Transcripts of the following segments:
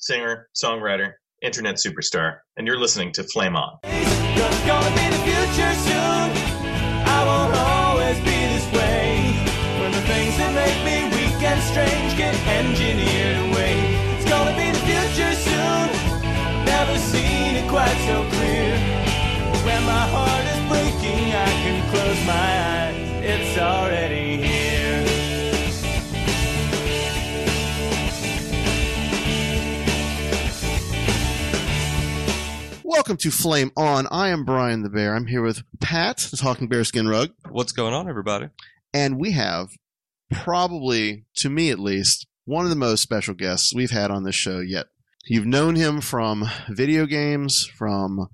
singer, songwriter, internet superstar, and you're listening to Flame On. It's gonna be the future soon. I won't Welcome to Flame On. I am Brian the Bear. I'm here with Pat, the Talking Bearskin Rug. What's going on, everybody? And we have probably, to me at least, one of the most special guests we've had on this show yet. You've known him from video games, from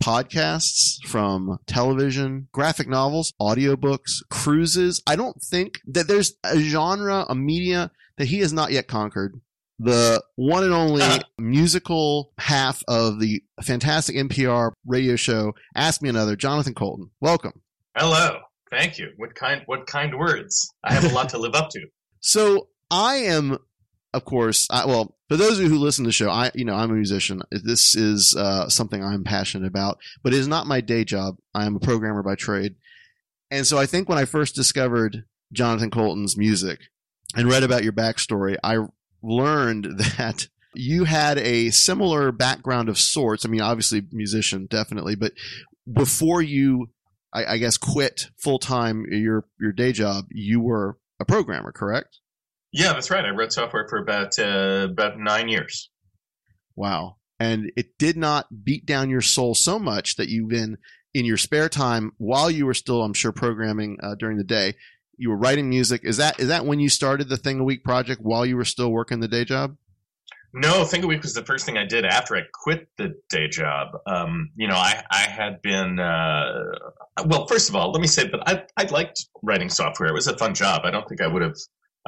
podcasts, from television, graphic novels, audiobooks, cruises. I don't think that there's a genre, a media that he has not yet conquered the one and only musical half of the fantastic NPR radio show Ask Me Another, Jonathan Coulton. Welcome. Hello. Thank you. What kind what kind words? I have a lot to live up to. So I am of course, I, well, for those of you who listen to the show, I, you know, I'm a musician. This is uh, something I'm passionate about, but it is not my day job. I am a programmer by trade. And so I think when I first discovered Jonathan Coulton's music and read about your backstory, I learned that you had a similar background of sorts. I mean, obviously musician, definitely, but before you, I, I guess, quit full time your your day job, you were a programmer, correct? Yeah, that's right. I wrote software for about uh, about nine years. Wow, and it did not beat down your soul so much that you then, in your spare time, while you were still, I'm sure, programming uh, during the day, you were writing music. Is that is that when you started the Thing a Week project while you were still working the day job? No, Thing a Week was the first thing I did after I quit the day job. Um, you know, I, I had been, uh, well, first of all, let me say that I, I liked writing software. It was a fun job. I don't think I would have,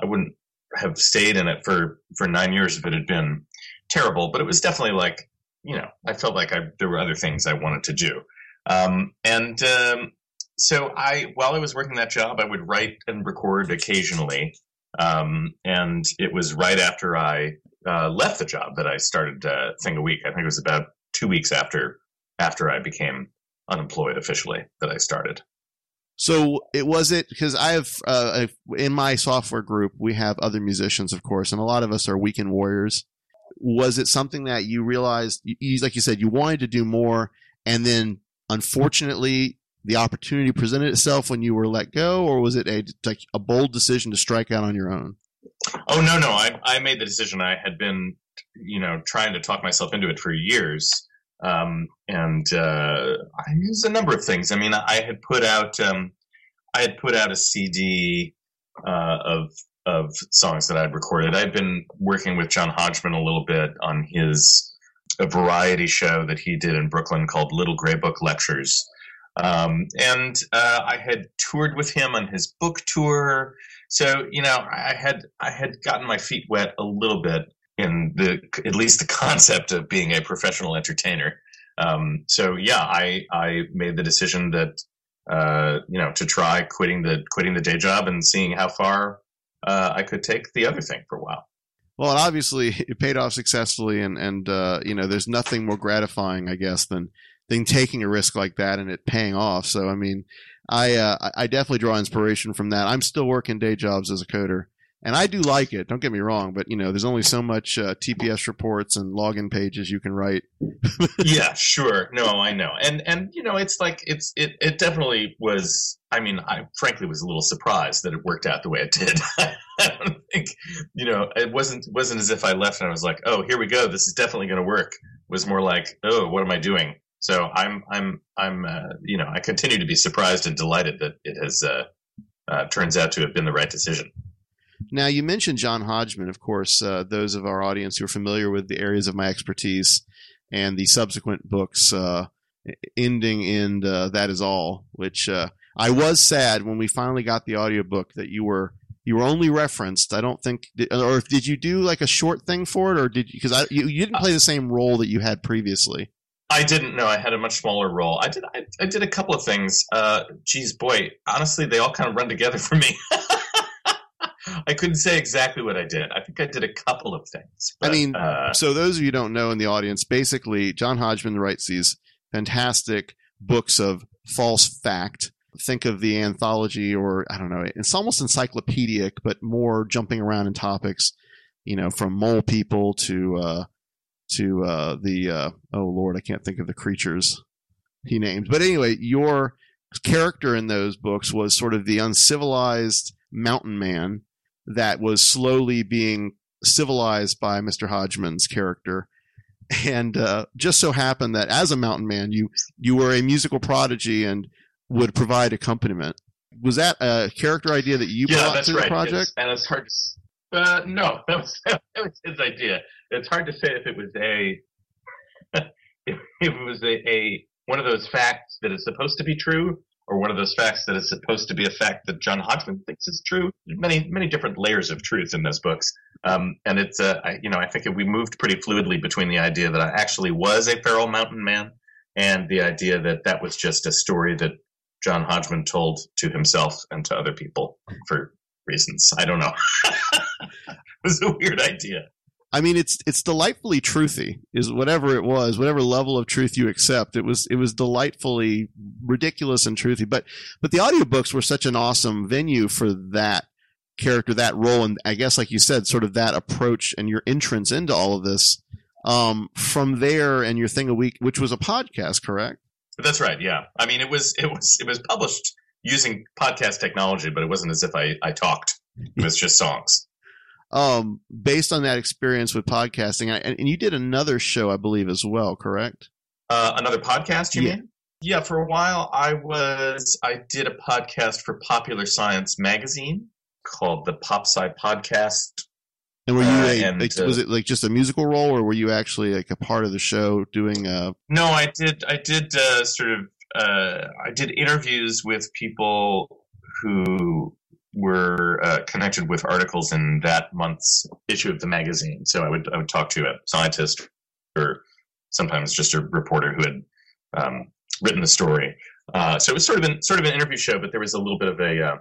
I wouldn't have stayed in it for, for nine years if it had been terrible, but it was definitely like, you know, I felt like I, there were other things I wanted to do. Um, and, um, so I, while I was working that job, I would write and record occasionally. Um, and it was right after I uh, left the job that I started uh, Thing a Week. I think it was about two weeks after after I became unemployed officially that I started. So it was it because I have uh, in my software group we have other musicians, of course, and a lot of us are weekend warriors. Was it something that you realized, you, like you said, you wanted to do more, and then unfortunately the opportunity presented itself when you were let go, or was it a a bold decision to strike out on your own? Oh no, no, I I made the decision. I had been, you know, trying to talk myself into it for years, um, and uh, I used a number of things. I mean, I had put out um, I had put out a CD uh, of of songs that I'd recorded. I'd been working with John Hodgman a little bit on his a variety show that he did in Brooklyn called Little Gray Book Lectures. Um, and uh, I had toured with him on his book tour. So, you know, I had I had gotten my feet wet a little bit in the at least the concept of being a professional entertainer. Um, so yeah, I I made the decision that uh, you know to try quitting the quitting the day job and seeing how far uh, I could take the other thing for a while. Well, obviously it paid off successfully, and and uh, you know, there's nothing more gratifying, I guess, than than taking a risk like that and it paying off. So, I mean, I uh, I definitely draw inspiration from that. I'm still working day jobs as a coder, and I do like it. Don't get me wrong, but you know, there's only so much uh, TPS reports and login pages you can write. yeah, sure. No, I know, and and you know, it's like it's it it definitely was. I mean, I frankly was a little surprised that it worked out the way it did. I don't think, you know, it wasn't wasn't as if I left and I was like, oh, here we go, this is definitely going to work. Was more like, oh, what am I doing? So I'm I'm I'm uh, you know I continue to be surprised and delighted that it has uh, uh, turns out to have been the right decision. Now you mentioned John Hodgman, of course. Uh, those of our audience who are familiar with the areas of my expertise and the subsequent books, uh, ending in uh, that is all, which I was sad when we finally got the audiobook that you were you were only referenced. I don't think, or did you do like a short thing for it, or did? Because you, you didn't play the same role that you had previously. I didn't know. I had a much smaller role. I did. I, I did a couple of things. Uh, geez, boy, honestly, they all kind of run together for me. I couldn't say exactly what I did. I think I did a couple of things. But, I mean, uh, so those of you don't know in the audience, basically, John Hodgman writes these fantastic books of false fact. Think of the anthology, or I don't know, it's almost encyclopedic, but more jumping around in topics. You know, from mole people to uh, to uh, the uh, oh lord, I can't think of the creatures he named. But anyway, your character in those books was sort of the uncivilized mountain man that was slowly being civilized by Mr. Hodgman's character. And uh, just so happened that as a mountain man, you you were a musical prodigy and would provide accompaniment. Was that a character idea that you yeah, brought to right. the project? It's, and it's hard to uh, no, that was, that was his idea. It's hard to say if it was a if it was a, a one of those facts that is supposed to be true, or one of those facts that is supposed to be a fact that John Hodgman thinks is true. Many many different layers of truth in those books, um, and it's uh, I, you know I think we moved pretty fluidly between the idea that I actually was a feral mountain man and the idea that that was just a story that John Hodgman told to himself and to other people for reasons. I don't know. it was a weird idea. I mean, it's it's delightfully truthy. Is whatever it was, whatever level of truth you accept, it was it was delightfully ridiculous and truthy. But but the audiobooks were such an awesome venue for that character, that role, and I guess, like you said, sort of that approach and your entrance into all of this. Um, from there, and your thing a week, which was a podcast, correct? That's right. Yeah. I mean, it was it was it was published using podcast technology, but it wasn't as if I I talked. It was just songs um, based on that experience with podcasting, and, and you did another show, I believe, as well, correct? Uh, another podcast, you Yeah. mean? Yeah, for a while I was I did a podcast for Popular Science magazine called the Pop Sci Podcast. And were you Uh, a, and, uh, was it like just a musical role, or were you actually like a part of the show doing? Uh, No, I did I did uh, sort of uh, I did interviews with people who were uh, connected with articles in that month's issue of the magazine. So I would I would talk to a scientist or sometimes just a reporter who had um, written the story. Uh, so it was sort of an sort of an interview show, but there was a little bit of a uh,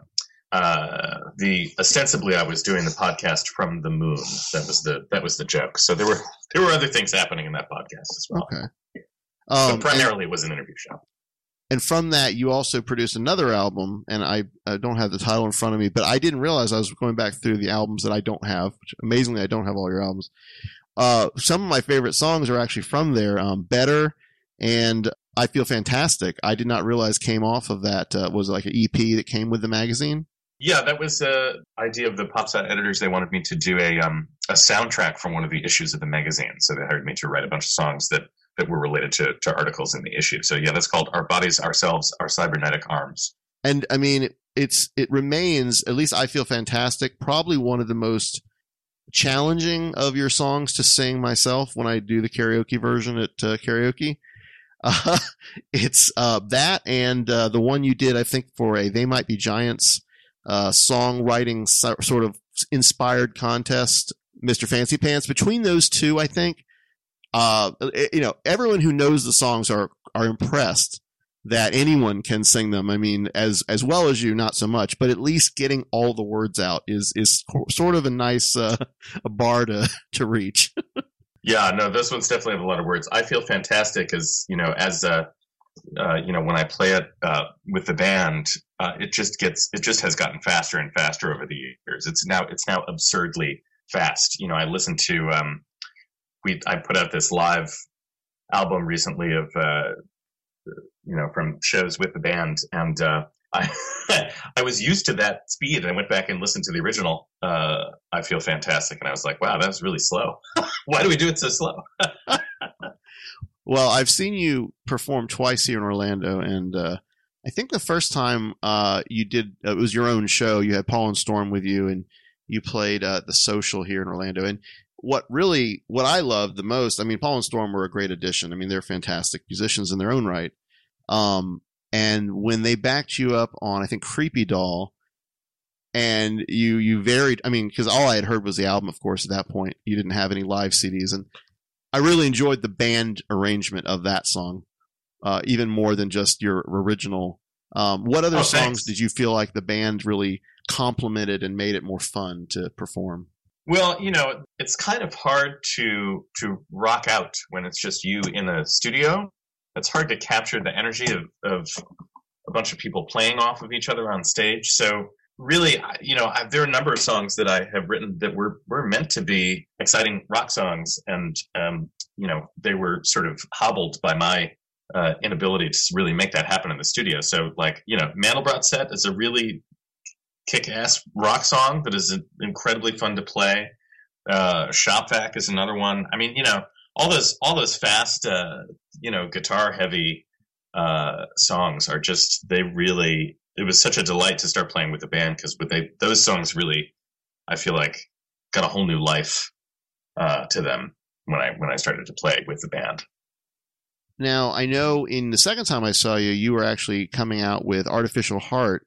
uh, the ostensibly I was doing the podcast from the moon. That was the that was the joke. So there were there were other things happening in that podcast as well. okay. But Um, and, primarily, it was an interview show. And from that, you also produced another album, and I, I don't have the title in front of me, but I didn't realize I was going back through the albums that I don't have. Amazingly, I don't have all your albums. Uh, some of my favorite songs are actually from there. Um, Better and I Feel Fantastic. I did not realize came off of that. Uh, was like an EP that came with the magazine. Yeah, that was a idea of the PopSci editors. They wanted me to do a um, a soundtrack from one of the issues of the magazine, so they hired me to write a bunch of songs that that were related to to articles in the issue. So yeah, that's called "Our Bodies, Ourselves, Our Cybernetic Arms." and I mean, it's it remains at least I feel fantastic. Probably one of the most challenging of your songs to sing myself when I do the karaoke version at uh, karaoke. Uh, it's uh, that and uh, the one you did, I think, for a They Might Be Giants uh, songwriting so- sort of inspired contest Mr. Fancy Pants. Between those two, I think, uh, you know, everyone who knows the songs are are impressed that anyone can sing them. I mean, as as well as you, not so much, but at least getting all the words out is is sort of a nice uh, a bar to to reach. Yeah, no, those ones definitely have a lot of words. I feel fantastic as you know, as uh, uh, you know, when I play it uh, with the band, uh, it just gets, it just has gotten faster and faster over the years. It's now, it's now absurdly fast. You know, I listen to, um, we, I put out this live album recently of, uh, you know, from shows with the band, and uh, I, I was used to that speed, and I went back and listened to the original. Uh, I feel fantastic, and I was like, wow, that was really slow. Why do we do it so slow? Well, I've seen you perform twice here in Orlando, and uh, I think the first time uh, you did uh, it was your own show. You had Paul and Storm with you, and you played uh, the Social here in Orlando. And what really, what I loved the most, I mean, Paul and Storm were a great addition. I mean, they're fantastic musicians in their own right. Um, and when they backed you up on, I think Creepy Doll, and you you varied. I mean, because all I had heard was the album, of course. At that point, you didn't have any live CDs, and I really enjoyed the band arrangement of that song, uh, even more than just your original. Um, what other Oh, songs thanks. did you feel like the band really complemented and made it more fun to perform? Well, you know, it's kind of hard to to rock out when it's just you in a studio. It's hard to capture the energy of, of a bunch of people playing off of each other on stage. So really, you know, I, there are a number of songs that I have written that were were meant to be exciting rock songs, and um, you know, they were sort of hobbled by my uh, inability to really make that happen in the studio. So, like, you know, Mandelbrot set is a really kick-ass rock song that is incredibly fun to play. Uh, Shop Vac is another one. I mean, you know, all those all those fast, uh, you know, guitar heavy uh, songs are just they really. It was such a delight to start playing with the band because with they those songs really, I feel like, got a whole new life uh, to them when I when I started to play with the band. Now, I know in the second time I saw you, you were actually coming out with Artificial Heart.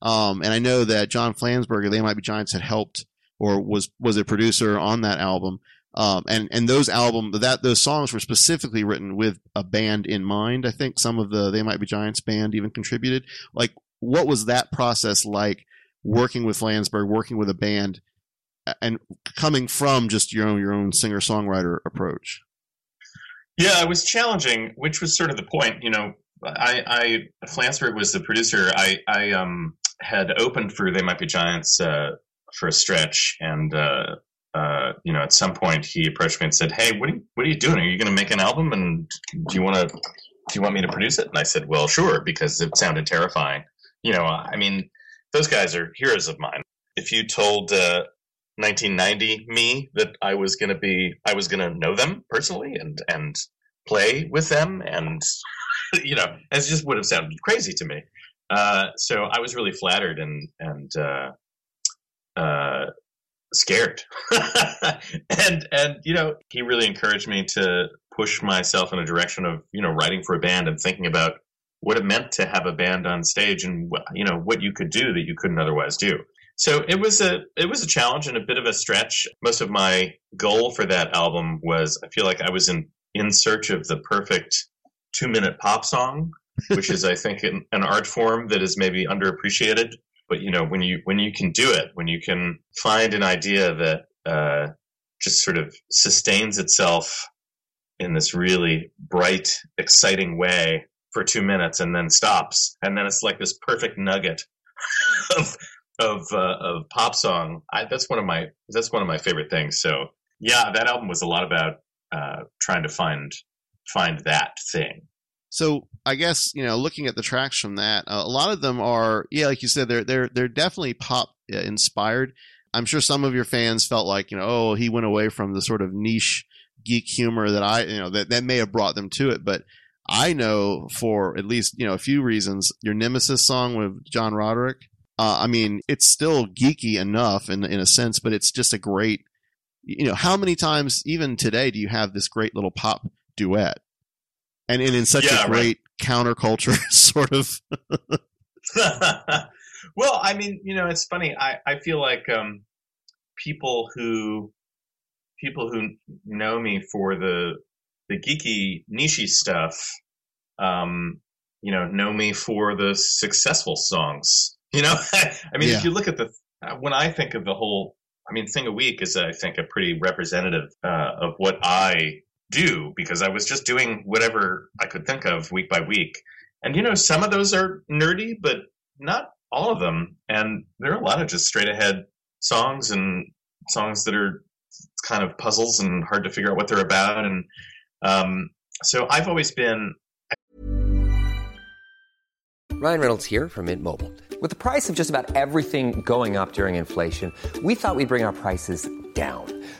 Um, and I know that John Flansburgh, They Might Be Giants, had helped or was was a producer on that album. Um, and and those album that those songs were specifically written with a band in mind. I think some of the They Might Be Giants band even contributed. Like, what was that process like? Working with Flansburgh, working with a band, and coming from just your own your own singer songwriter approach. Yeah, it was challenging, which was sort of the point. You know, I, I Flansburgh was the producer. I, I um, had opened for They Might Be Giants uh, for a stretch, and uh, uh, you know, at some point he approached me and said, "Hey, what are you, what are you doing? Are you going to make an album? And do you want to do you want me to produce it?" And I said, "Well, sure," because it sounded terrifying. You know, I mean, those guys are heroes of mine. If you told uh, 1990 me that I was going to be, I was going to know them personally and and play with them, and you know, it just would have sounded crazy to me. Uh, so I was really flattered and and uh, uh, scared, and and you know, he really encouraged me to push myself in a direction of you know writing for a band and thinking about what it meant to have a band on stage and you know what you could do that you couldn't otherwise do. So it was a it was a challenge and a bit of a stretch. Most of my goal for that album was I feel like I was in in search of the perfect two minute pop song, which is I think an, an art form that is maybe underappreciated. But you know when you when you can do it, when you can find an idea that uh, just sort of sustains itself in this really bright, exciting way for two minutes and then stops, and then it's like this perfect nugget of of uh, of pop song. I, that's one of my that's one of my favorite things. So yeah, that album was a lot about uh, trying to find find that thing. So I guess you know, looking at the tracks from that, uh, a lot of them are, yeah, like you said, they're they're they're definitely pop uh, inspired. I'm sure some of your fans felt like, you know, oh, he went away from the sort of niche geek humor that I, you know, that that may have brought them to it. But I know for at least you know a few reasons, your Nemesis song with John Roderick. Uh, I mean, it's still geeky enough in in a sense, but it's just a great. You know, how many times even today do you have this great little pop duet? and, and in such Yeah, a great counterculture sort of well, I mean, you know, it's funny. I, I feel like um, people who people who know me for the the geeky niche stuff, um, you know, know me for the successful songs. You know, I mean, Yeah. if you look at the when I think of the whole, I mean, thing a week is I think a pretty representative uh, of what I do because I was just doing whatever I could think of week by week, and you know, some of those are nerdy, but not all of them. And there are a lot of just straight ahead songs and songs that are kind of puzzles and hard to figure out what they're about. And um, so I've always been Ryan Reynolds here from Mint Mobile. With the price of just about everything going up during inflation, we thought we'd bring our prices down.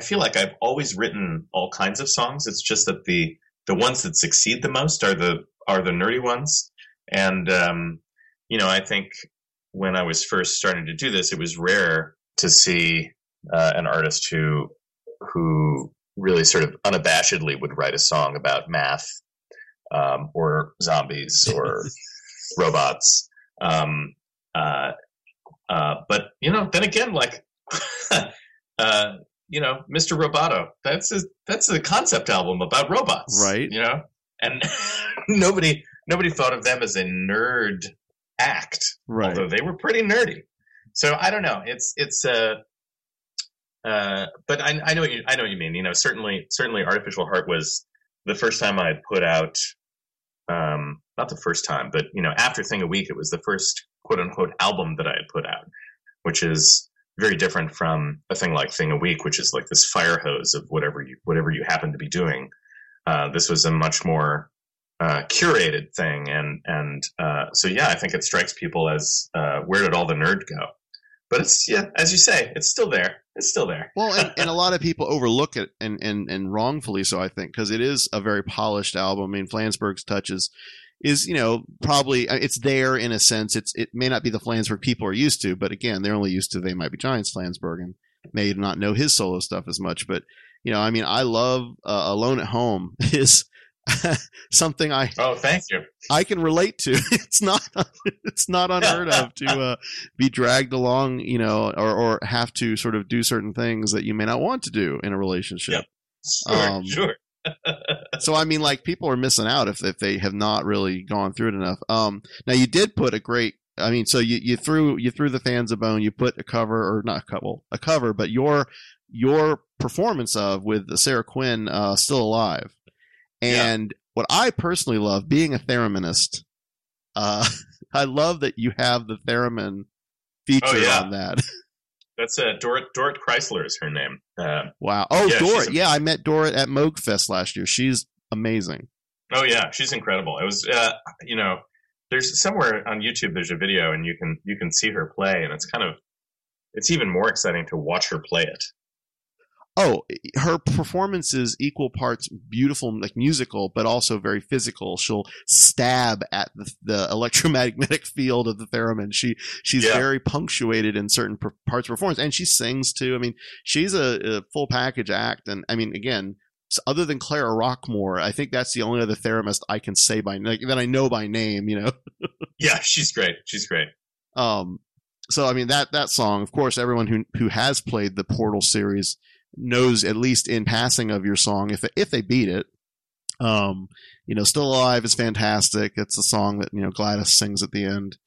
I feel like I've always written all kinds of songs. It's just that the the ones that succeed the most are the are the nerdy ones. And um, you know, I think when I was first starting to do this, it was rare to see uh, an artist who who really sort of unabashedly would write a song about math um, or zombies or robots. Um, uh, uh, but you know, then again, like uh, you know, Mr. Roboto. That's a that's a concept album about robots, Right. You know, and nobody nobody thought of them as a nerd act, Right. although they were pretty nerdy. So I don't know. It's it's uh, uh, but I, I know what you I know what you mean. You know, certainly certainly Artificial Heart was the first time I had put out. Um, not the first time, but you know, after Thing a Week, it was the first quote unquote album that I had put out, which is very different from a thing like Thing a Week, which is like this fire hose of whatever you whatever you happen to be doing. Uh, this was a much more uh, curated thing, and and uh, so yeah, I think it strikes people as uh, where did all the nerd go? But it's yeah, as you say, it's still there. It's still there. Well, and, and a lot of people overlook it, and and and wrongfully so, I think, because it is a very polished album. I mean, Flansburgh's touches is you know probably uh, it's there in a sense. It's it may not be the Flansburgh people are used to, but again, they're only used to they might be Giants Flansburgh and may not know his solo stuff as much. But you know, I mean, I love uh, Alone at Home is something I Oh, thank you. I can relate to. It's not it's not unheard of to uh, be dragged along, you know, or or have to sort of do certain things that you may not want to do in a relationship. Sure, Um, sure. So I mean, like people are missing out if if they have not really gone through it enough. Um, now you did put a great. I mean, so you, you threw you threw the fans a bone. You put a cover or not a couple a cover, but your your performance of with Sara Quin uh, still alive. And what I personally love, being a thereminist, uh, I love that you have the theremin feature Oh, yeah. on that. That's uh, Dorit Dorit Chrysler is her name. Uh, wow. Oh, Yeah, Dorit. yeah, I met Dorit at Moogfest last year. She's amazing. Oh yeah, she's incredible. It was, uh, you know, there's somewhere on YouTube. There's a video, and you can you can see her play, and it's kind of, it's even more exciting to watch her play it. Oh her performance is equal parts beautiful like musical but also very physical she'll stab at the, the electromagnetic field of the theremin she she's Yeah. very punctuated in certain per- parts of performance and she sings too i mean she's a, a full package act and i mean again s- other than Clara Rockmore, I think that's the only other thereminist I can say by like, that I know by name. You know, Yeah, she's great. She's great. um, so I mean that that song, of course, everyone who who has played the Portal series knows at least in passing of your song if if they beat it. Um, you know, Still Alive is fantastic. It's a song that you know GLaDOS sings at the end.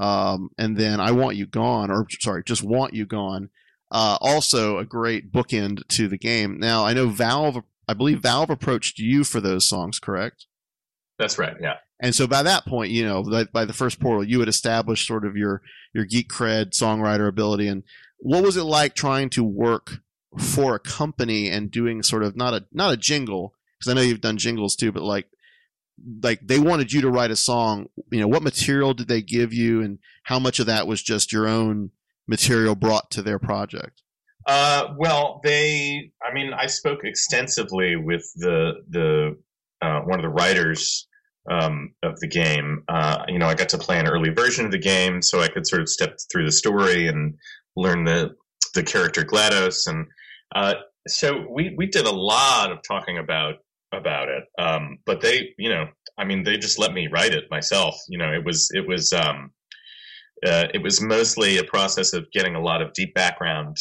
Um, and then I Want You Gone, or sorry, just Want You Gone. Uh, also a great bookend to the game. Now I know Valve, I believe Valve approached you for those songs, correct? That's right. Yeah. And so by that point, you know, by, by the first portal, you had established sort of your your geek cred, songwriter ability, and what was it like trying to work for a company and doing sort of not a not a jingle because I know you've done jingles too, but like like they wanted you to write a song. You know, what material did they give you, and how much of that was just your own material brought to their project? Uh, well, they. I mean, I spoke extensively with the the uh, one of the writers um, of the game. Uh, you know, I got to play an early version of the game, so I could sort of step through the story and learn the the character GLaDOS, and uh, so we we did a lot of talking about about it. Um, but they, you know, I mean, they just let me write it myself. You know, it was it was um, uh, it was mostly a process of getting a lot of deep background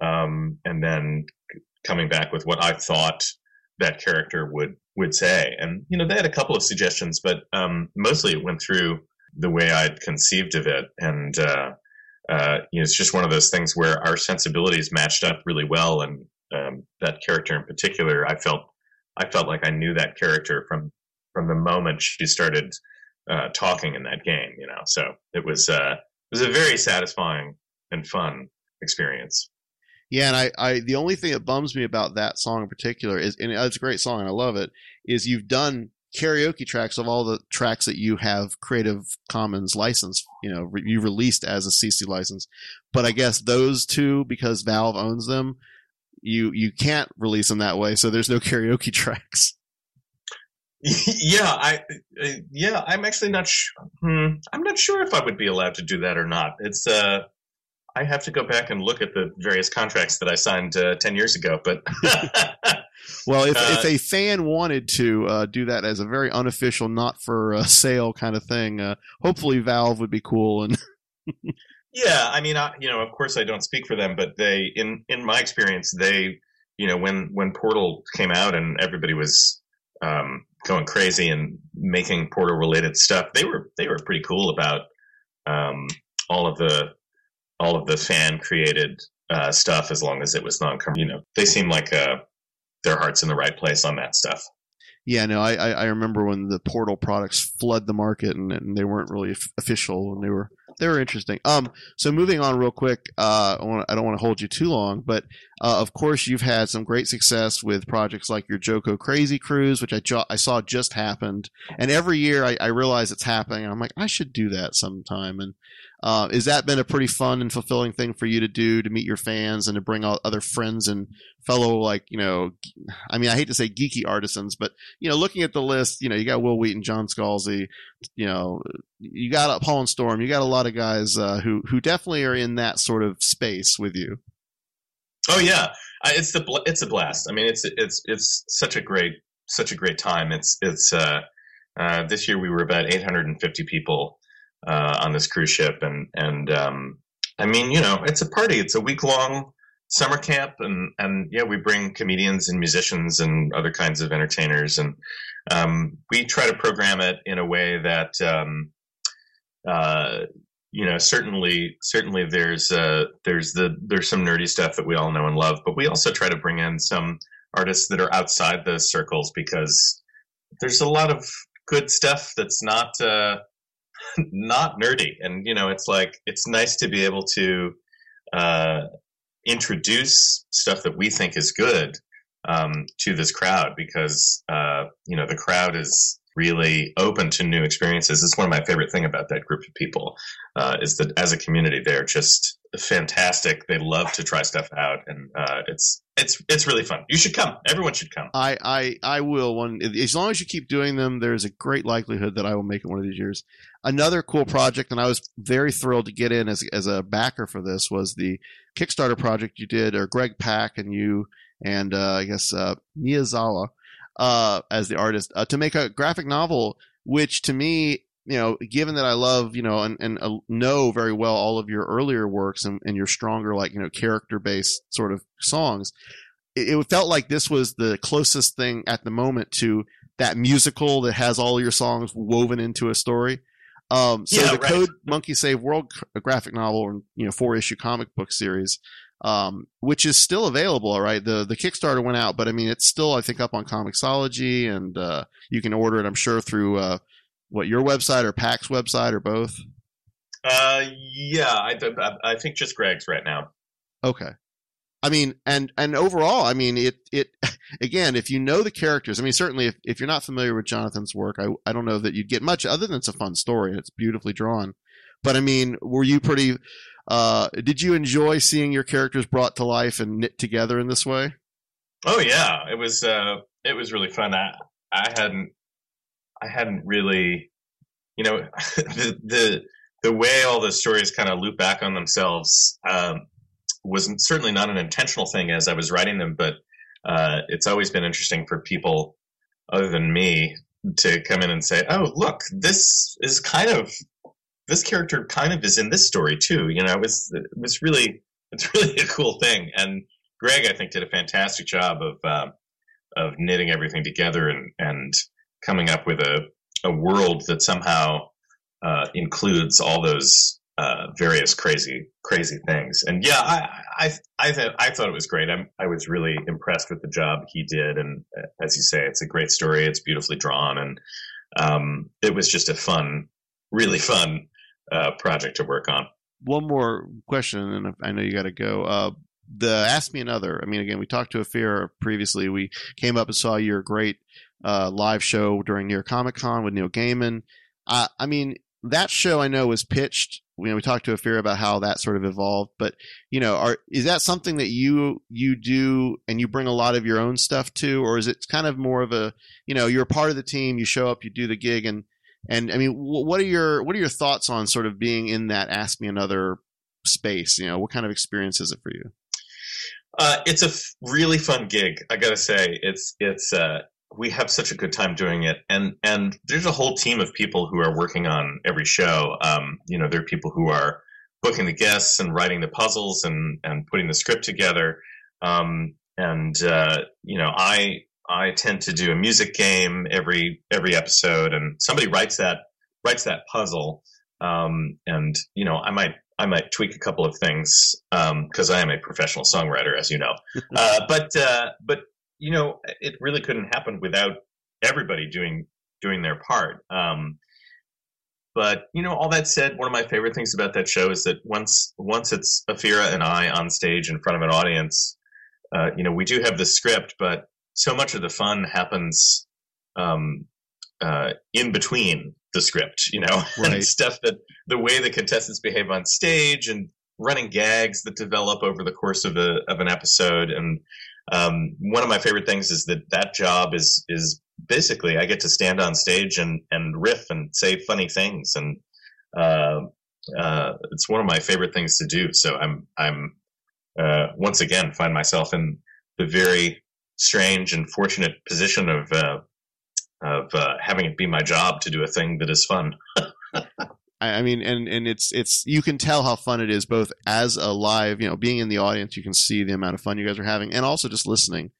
um, and then coming back with what I thought that character would would say. And you know, they had a couple of suggestions, but um, mostly it went through the way I'd conceived of it. And uh, uh, you know, it's just one of those things where our sensibilities matched up really well, and um, that character in particular, I felt I felt like I knew that character from from the moment she started uh, talking in that game. You know, so it was uh, it was a very satisfying and fun experience. Yeah, and I, I the only thing that bums me about that song in particular is, and it's a great song and I love it, is you've done karaoke tracks of all the tracks that you have Creative Commons license, you know, re- you released as a CC license. But I guess those two, because Valve owns them, you you can't release them that way. So there's no karaoke tracks. yeah, I uh, yeah, I'm actually not. Sh- hmm, I'm not sure if I would be allowed to do that or not. It's uh, I have to go back and look at the various contracts that I signed uh, ten years ago. But well, if, Uh, if a fan wanted to uh, do that as a very unofficial, not for uh, sale kind of thing, uh, hopefully Valve would be cool and. yeah, I mean, I, you know, of course, I don't speak for them, but they, in in my experience, they, you know, when when Portal came out and everybody was um, going crazy and making Portal related stuff, they were they were pretty cool about um, all of the all of the fan created uh, stuff as long as it was non you know they seem like uh, their hearts in the right place on that stuff Yeah, no, I, I remember when the Portal products flood the market and, and they weren't really official and they were they were interesting. Um, so moving on real quick, uh, I, wanna, I don't want to hold you too long, but uh, of course you've had some great success with projects like your JoCo Crazy Cruise, which I jo- I saw just happened, and every year I, I realize it's happening, and I'm like I should do that sometime. And uh, has that been a pretty fun and fulfilling thing for you to do to meet your fans and to bring out other friends and fellow like you know i mean i hate to say geeky artisans but you know looking at the list you know you got wil wheaton john scalzi you know you got paul and storm you got a lot of guys uh, who who definitely are in that sort of space with you. Oh yeah. It's the it's a blast. I mean it's it's it's such a great such a great time. It's it's uh, uh this year we were about 850 people uh on this cruise ship. And and um i mean you know it's a party. It's a week long summer camp. And and yeah we bring comedians and musicians and other kinds of entertainers. And um, we try to program it in a way that um, uh, you know certainly certainly there's uh, there's the there's some nerdy stuff that we all know and love. But we also try to bring in some artists that are outside those circles because there's a lot of good stuff that's not uh, not nerdy and you know it's like it's nice to be able to uh, introduce stuff that we think is good um, to this crowd because uh, you know the crowd is really open to new experiences. It's one of my favorite thing about that group of people uh, is that as a community they're just fantastic. They love to try stuff out, and uh, it's it's it's really fun. You should come. Everyone should come. I, I I will one as long as you keep doing them. There's a great likelihood that I will make it one of these years. Another cool project, and I was very thrilled to get in as as a backer for this was the Kickstarter project you did, or Greg Pak and you and uh, I guess uh, Miyazawa uh, as the artist uh, to make a graphic novel, which to me, you know, given that I love, you know, and, and uh, know very well all of your earlier works and, and your stronger, like, you know, character based sort of songs, it, it felt like this was the closest thing at the moment to that musical that has all your songs woven into a story. Um, so Yeah, the right. Code Monkey Save World c- graphic novel and you know four issue comic book series um, which is still available. All right, the the Kickstarter went out, but I mean it's still I think up on Comixology, and uh, you can order it. I'm sure through uh, what your website or Pak's website or both. Uh, yeah, I, I, I think just Greg's right now. Okay. I mean, and and overall, I mean, it it again, if you know the characters, I mean, certainly if, if you're not familiar with Jonathan's work, I I don't know that you'd get much other than it's a fun story and it's beautifully drawn. But I mean, were you pretty? Uh, did you enjoy seeing your characters brought to life and knit together in this way? Oh yeah, it was uh, it was really fun. I I hadn't I hadn't really, you know, the the the way all the stories kind of loop back on themselves. Um, was certainly not an intentional thing as I was writing them, but uh, it's always been interesting for people other than me to come in and say, "Oh, look, this is kind of this character kind of is in this story too." You know, it was it was really it's really a cool thing, and Greg I think did a fantastic job of uh, of knitting everything together and and coming up with a a world that somehow uh, includes all those uh, various crazy crazy things. And yeah, I I I, th- I thought it was great. I'm, I was really impressed with the job he did. And uh, as you say, it's a great story. It's beautifully drawn, and um, it was just a fun, really fun uh, project to work on. One more question, and I know you got to go. Uh, the Ask Me Another. I mean, again, we talked to Ophira previously. We came up and saw your great uh, live show during New York Comic Con with Neil Gaiman. Uh, I mean, that show I know was pitched you know, we talked to Ophira about how that sort of evolved, but you know, are is that something that you you do and you bring a lot of your own stuff to, or is it kind of more of a you know, you're a part of the team, you show up, you do the gig, and and I mean, what are your what are your thoughts on sort of being in that Ask Me Another space? You know, what kind of experience is it for you? Uh, it's a f- really fun gig. I gotta say, it's it's uh, we have such a good time doing it. And and there's a whole team of people who are working on every show. Um, you know there are people who are booking the guests and writing the puzzles and and putting the script together. Um, and uh, you know i i tend to do a music game every every episode and somebody writes that writes that puzzle. Um, and you know i might I might tweak a couple of things because um, I am a professional songwriter, as you know. Uh, but uh, but you know, it really couldn't happen without everybody doing doing their part. Um, but you know, all that said, one of my favorite things about that show is that once once it's Ophira and I on stage in front of an audience, uh, you know, we do have the script, but so much of the fun happens um, uh, in between the script, you know, right. and stuff that the way the contestants behave on stage and running gags that develop over the course of a of an episode and um, one of my favorite things is that that job is is basically I get to stand on stage and and riff and say funny things, and uh, uh, it's one of my favorite things to do. So I'm I'm uh, once again find myself in the very strange and fortunate position of uh, of uh, having it be my job to do a thing that is fun. I mean, and and it's it's you can tell how fun it is both as a live, you know, being in the audience, you can see the amount of fun you guys are having, and also just listening.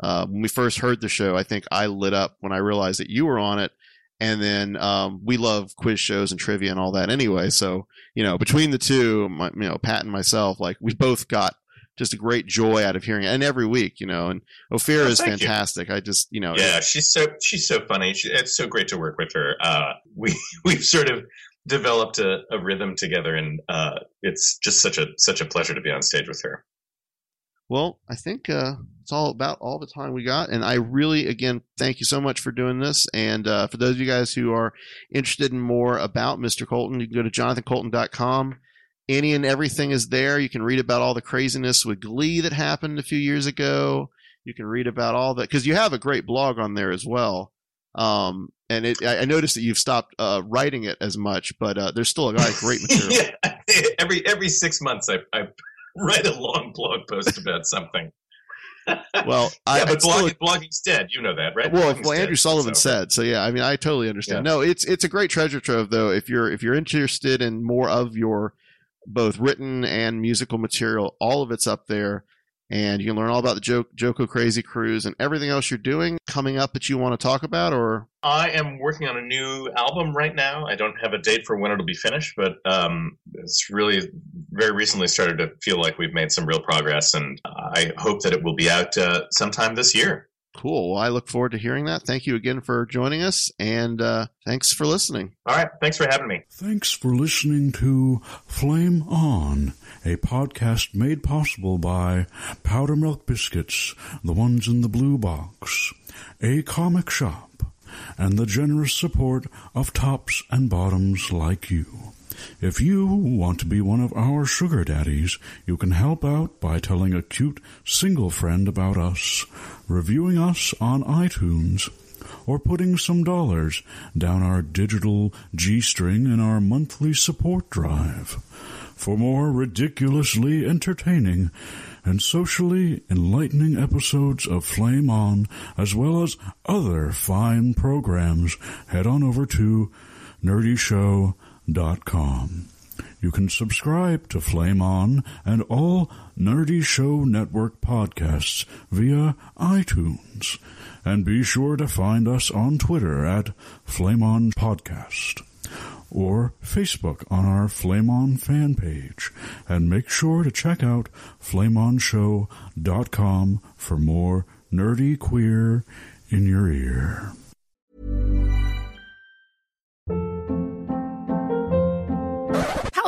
Uh, when we first heard the show, I think I lit up when I realized that you were on it, and then um, we love quiz shows and trivia and all that anyway. So you know, between the two, my, you know, Pat and myself, like we both got just a great joy out of hearing it, and every week, you know. And Ophira oh, is fantastic. You. I just, you know, yeah, she's so she's so funny. She, it's so great to work with her. Uh, we we've sort of developed a, a rhythm together, and uh, it's just such a such a pleasure to be on stage with her. Well, I think uh, it's all about all the time we got, and I really, again, thank you so much for doing this. And uh, for those of you guys who are interested in more about Mr. Coulton, you can go to jonathancoulton.com. Any and everything is there. You can read about all the craziness with Glee that happened a few years ago. You can read about all that because you have a great blog on there as well. Um, and it, I noticed that you've stopped uh, writing it as much, but uh, there's still a lot of great material. yeah, every every six months, I, I write a long blog post about something. well, I, yeah, but blog, still, blogging's dead. You know that, right? Well, well, Andrew Sullivan so. said so. Yeah, I mean, I totally understand. Yeah. No, it's it's a great treasure trove, though. If you're if you're interested in more of your both written and musical material, all of it's up there. And you can learn all about the jo- JoCo Crazy Cruise and everything else you're doing coming up that you want to talk about, or I am working on a new album right now. I don't have a date for when it'll be finished, but um, it's really very recently started to feel like we've made some real progress, and I hope that it will be out uh, sometime this year. Cool. Well, I look forward to hearing that. Thank you again for joining us, and uh, thanks for listening. All right. Thanks for having me. Thanks for listening to Flame On, a podcast made possible by Powder Milk Biscuits, the ones in the blue box, a comic shop, and the generous support of tops and bottoms like you. If you want to be one of our sugar daddies, you can help out by telling a cute single friend about us, reviewing us on iTunes, or putting some dollars down our digital G string in our monthly support drive. For more ridiculously entertaining and socially enlightening episodes of Flame On, as well as other fine programs, head on over to nerdyshow.com. You can subscribe to Flame On and all Nerdy Show Network podcasts via iTunes. And be sure to find us on Twitter at Flame On Podcast or Facebook on our Flame On fan page. And make sure to check out flameonshow.com for more nerdy queer in your ear.